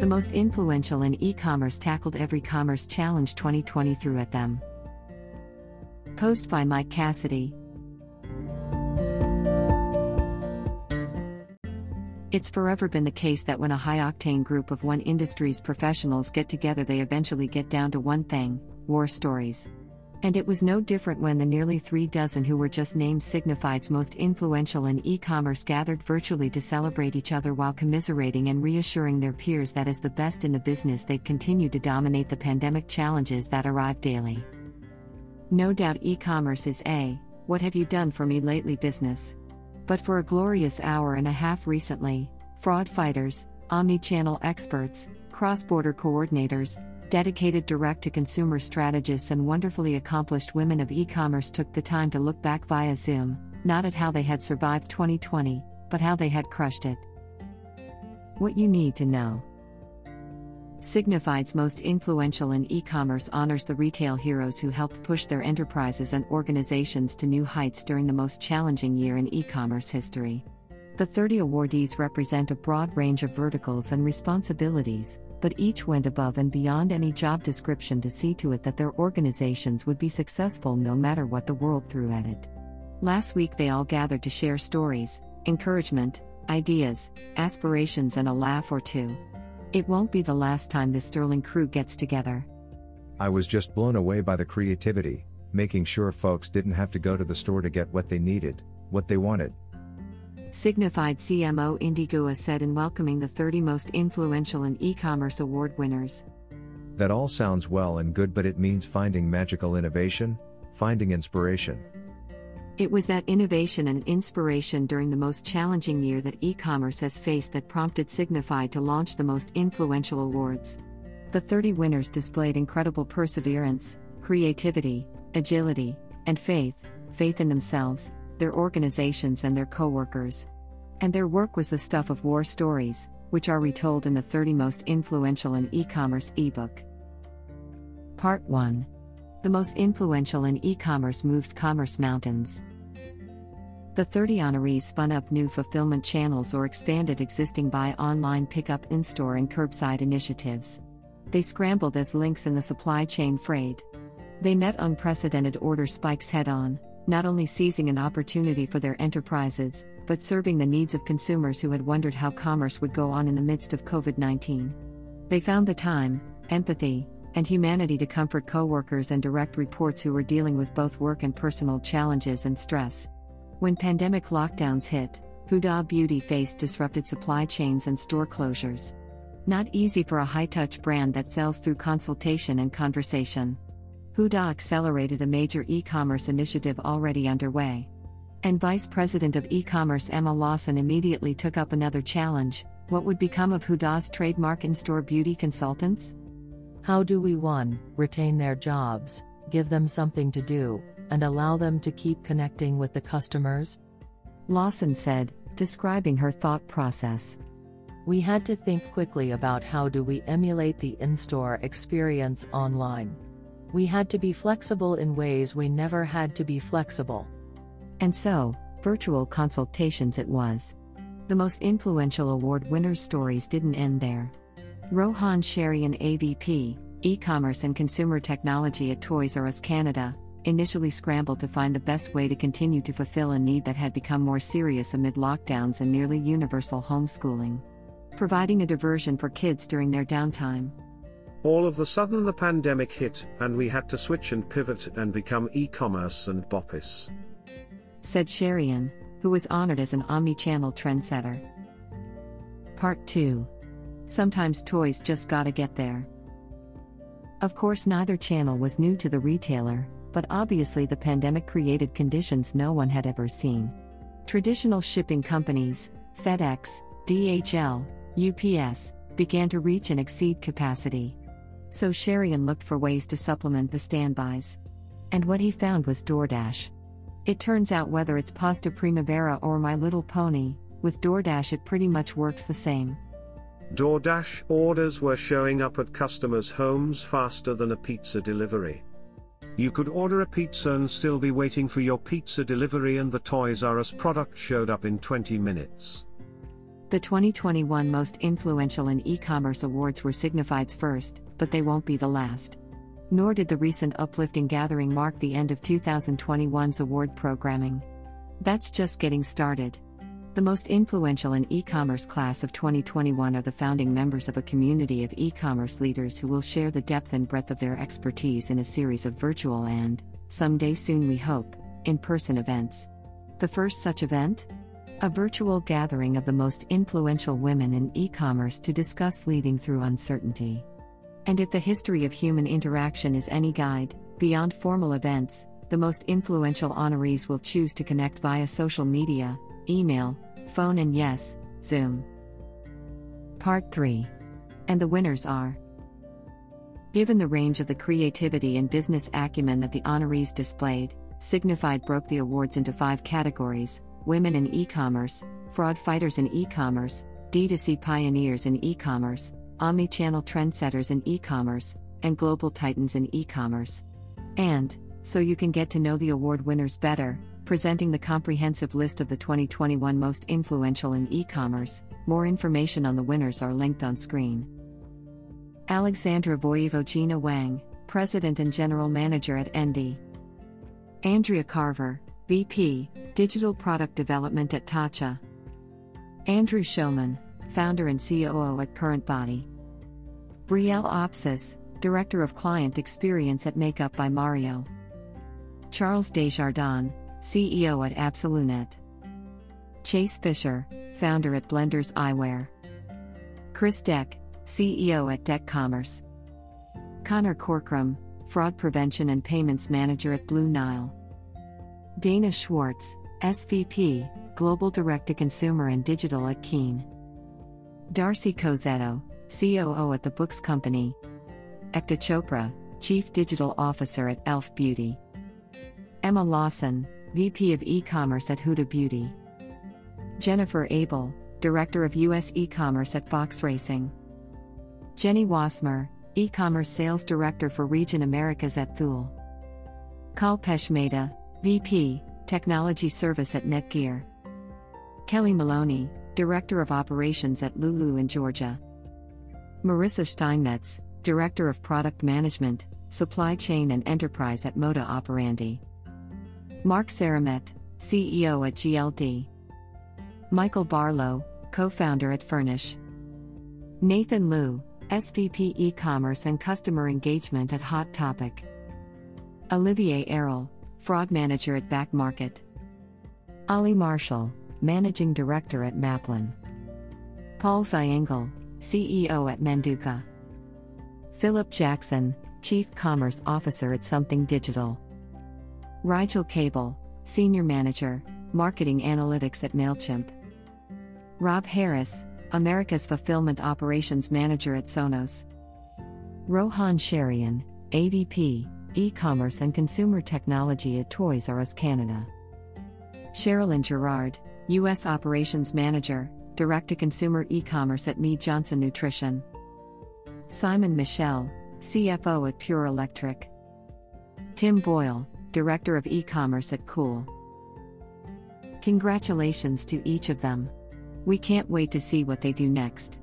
The most influential in e commerce tackled every commerce challenge 2020 threw at them. Post by Mike Cassidy. It's forever been the case that when a high octane group of one industry's professionals get together, they eventually get down to one thing war stories. And it was no different when the nearly three dozen who were just named Signifyd's most influential in e commerce gathered virtually to celebrate each other while commiserating and reassuring their peers that as the best in the business, they'd continue to dominate the pandemic challenges that arrive daily. No doubt e commerce is a what have you done for me lately business. But for a glorious hour and a half recently, fraud fighters, omni channel experts, cross border coordinators, dedicated direct to consumer strategists, and wonderfully accomplished women of e commerce took the time to look back via Zoom, not at how they had survived 2020, but how they had crushed it. What you need to know. Signifyd's most influential in e commerce honors the retail heroes who helped push their enterprises and organizations to new heights during the most challenging year in e commerce history. The 30 awardees represent a broad range of verticals and responsibilities, but each went above and beyond any job description to see to it that their organizations would be successful no matter what the world threw at it. Last week, they all gathered to share stories, encouragement, ideas, aspirations, and a laugh or two. It won't be the last time this sterling crew gets together. I was just blown away by the creativity, making sure folks didn't have to go to the store to get what they needed, what they wanted. Signifyd CMO Indy Guha said in welcoming the 30 most influential and e commerce award winners. That all sounds well and good, but it means finding magical innovation, finding inspiration. It was that innovation and inspiration during the most challenging year that e commerce has faced that prompted Signifyd to launch the most influential awards. The 30 winners displayed incredible perseverance, creativity, agility, and faith faith in themselves, their organizations, and their coworkers. And their work was the stuff of war stories, which are retold in the 30 most influential in e commerce ebook. Part 1 The most influential in e commerce moved commerce mountains. The 30 honorees spun up new fulfillment channels or expanded existing buy online pickup in store and curbside initiatives. They scrambled as links in the supply chain frayed. They met unprecedented order spikes head on, not only seizing an opportunity for their enterprises, but serving the needs of consumers who had wondered how commerce would go on in the midst of COVID 19. They found the time, empathy, and humanity to comfort coworkers and direct reports who were dealing with both work and personal challenges and stress. When pandemic lockdowns hit, Huda Beauty faced disrupted supply chains and store closures. Not easy for a high touch brand that sells through consultation and conversation. Huda accelerated a major e commerce initiative already underway. And Vice President of e commerce Emma Lawson immediately took up another challenge what would become of Huda's trademark in store beauty consultants? How do we 1. retain their jobs, give them something to do, and allow them to keep connecting with the customers? Lawson said, describing her thought process. We had to think quickly about how do we emulate the in-store experience online. We had to be flexible in ways we never had to be flexible. And so, virtual consultations it was. The most influential award winners' stories didn't end there. Rohan Sherry, Sherian AVP, e-commerce and consumer technology at Toys R Us Canada, initially scrambled to find the best way to continue to fulfill a need that had become more serious amid lockdowns and nearly universal homeschooling. Providing a diversion for kids during their downtime. All of the sudden the pandemic hit, and we had to switch and pivot and become e commerce and BOPIS. Said Sherian, who was honored as an omni channel trendsetter. Part 2 Sometimes toys just gotta get there. Of course, neither channel was new to the retailer, but obviously the pandemic created conditions no one had ever seen. Traditional shipping companies, FedEx, DHL, UPS, began to reach and exceed capacity. So Sherian looked for ways to supplement the standbys. And what he found was DoorDash. It turns out whether it's Pasta Primavera or My Little Pony, with DoorDash it pretty much works the same. DoorDash orders were showing up at customers' homes faster than a pizza delivery. You could order a pizza and still be waiting for your pizza delivery, and the Toys R Us product showed up in 20 minutes. The 2021 Most Influential in E-Commerce Awards were Signifyd's first, but they won't be the last. Nor did the recent uplifting gathering mark the end of 2021's award programming. That's just getting started. The most influential in e commerce class of 2021 are the founding members of a community of e commerce leaders who will share the depth and breadth of their expertise in a series of virtual and, someday soon we hope, in person events. The first such event? A virtual gathering of the most influential women in e commerce to discuss leading through uncertainty. And if the history of human interaction is any guide, beyond formal events, the most influential honorees will choose to connect via social media, email, phone, and yes, Zoom. Part 3. And the winners are. Given the range of the creativity and business acumen that the honorees displayed, Signifyd broke the awards into five categories women in e commerce, fraud fighters in e commerce, D2C pioneers in e commerce, omni channel trendsetters in e commerce, and global titans in e commerce. And, so you can get to know the award winners better, presenting the comprehensive list of the 2021 most influential in e commerce. More information on the winners are linked on screen. Alexandra Voyevogina Wang, President and General Manager at Endy. Andrea Carver, VP, Digital Product Development at Tatcha. Andrew Showman, Founder and COO at Current Body. Brielle Opsis, Director of Client Experience at Makeup by Mario. Charles Desjardins, CEO at Absolunet. Chase Fisher, Founder at Blenders Eyewear. Chris Deck, CEO at Deck Commerce. Connor Corkram, Fraud Prevention and Payments Manager at Blue Nile. Dana Schwartz, SVP, Global Direct to Consumer and Digital at Keen. Darcy Cozzetto, COO at The Bouqs Company. Ekta Chopra, Chief Digital Officer at Elf Beauty. Emma Lawson, VP of E-commerce at Huda Beauty. Jennifer Abel, Director of US E-commerce at Fox Racing. Jenny Wasmer, E-commerce Sales Director for Region Americas at Thule. Kalpesh Mehta, VP, Technology Service at Netgear. Kelly Maloney, Director of Operations at Lulu and Georgia. Marissa Steinmetz, Director of Product Management, Supply Chain and Enterprise at Moda Operandi. Mark Saramet, CEO at GLD. Michael Barlow, co founder at Furnish. Nathan Liu, SVP E Commerce and Customer Engagement at Hot Topic. Olivier Errol, Fraud Manager at Back Market. Ali Marshall, Managing Director at Maplin. Paul Ziengel, CEO at Manduka. Philip Jackson, Chief Commerce Officer at Something Digital. Rigel Cable, Senior Manager, Marketing Analytics at MailChimp. Rob Harris, America's Fulfillment Operations Manager at Sonos. Rohan Sharian, AVP, E commerce and consumer technology at Toys R Us Canada. Sherilyn Gerard, U.S. Operations Manager, Direct to Consumer E commerce at Mead Johnson Nutrition. Simon Michel, CFO at Pure Electric. Tim Boyle, Director of E commerce at Cool. Congratulations to each of them. We can't wait to see what they do next.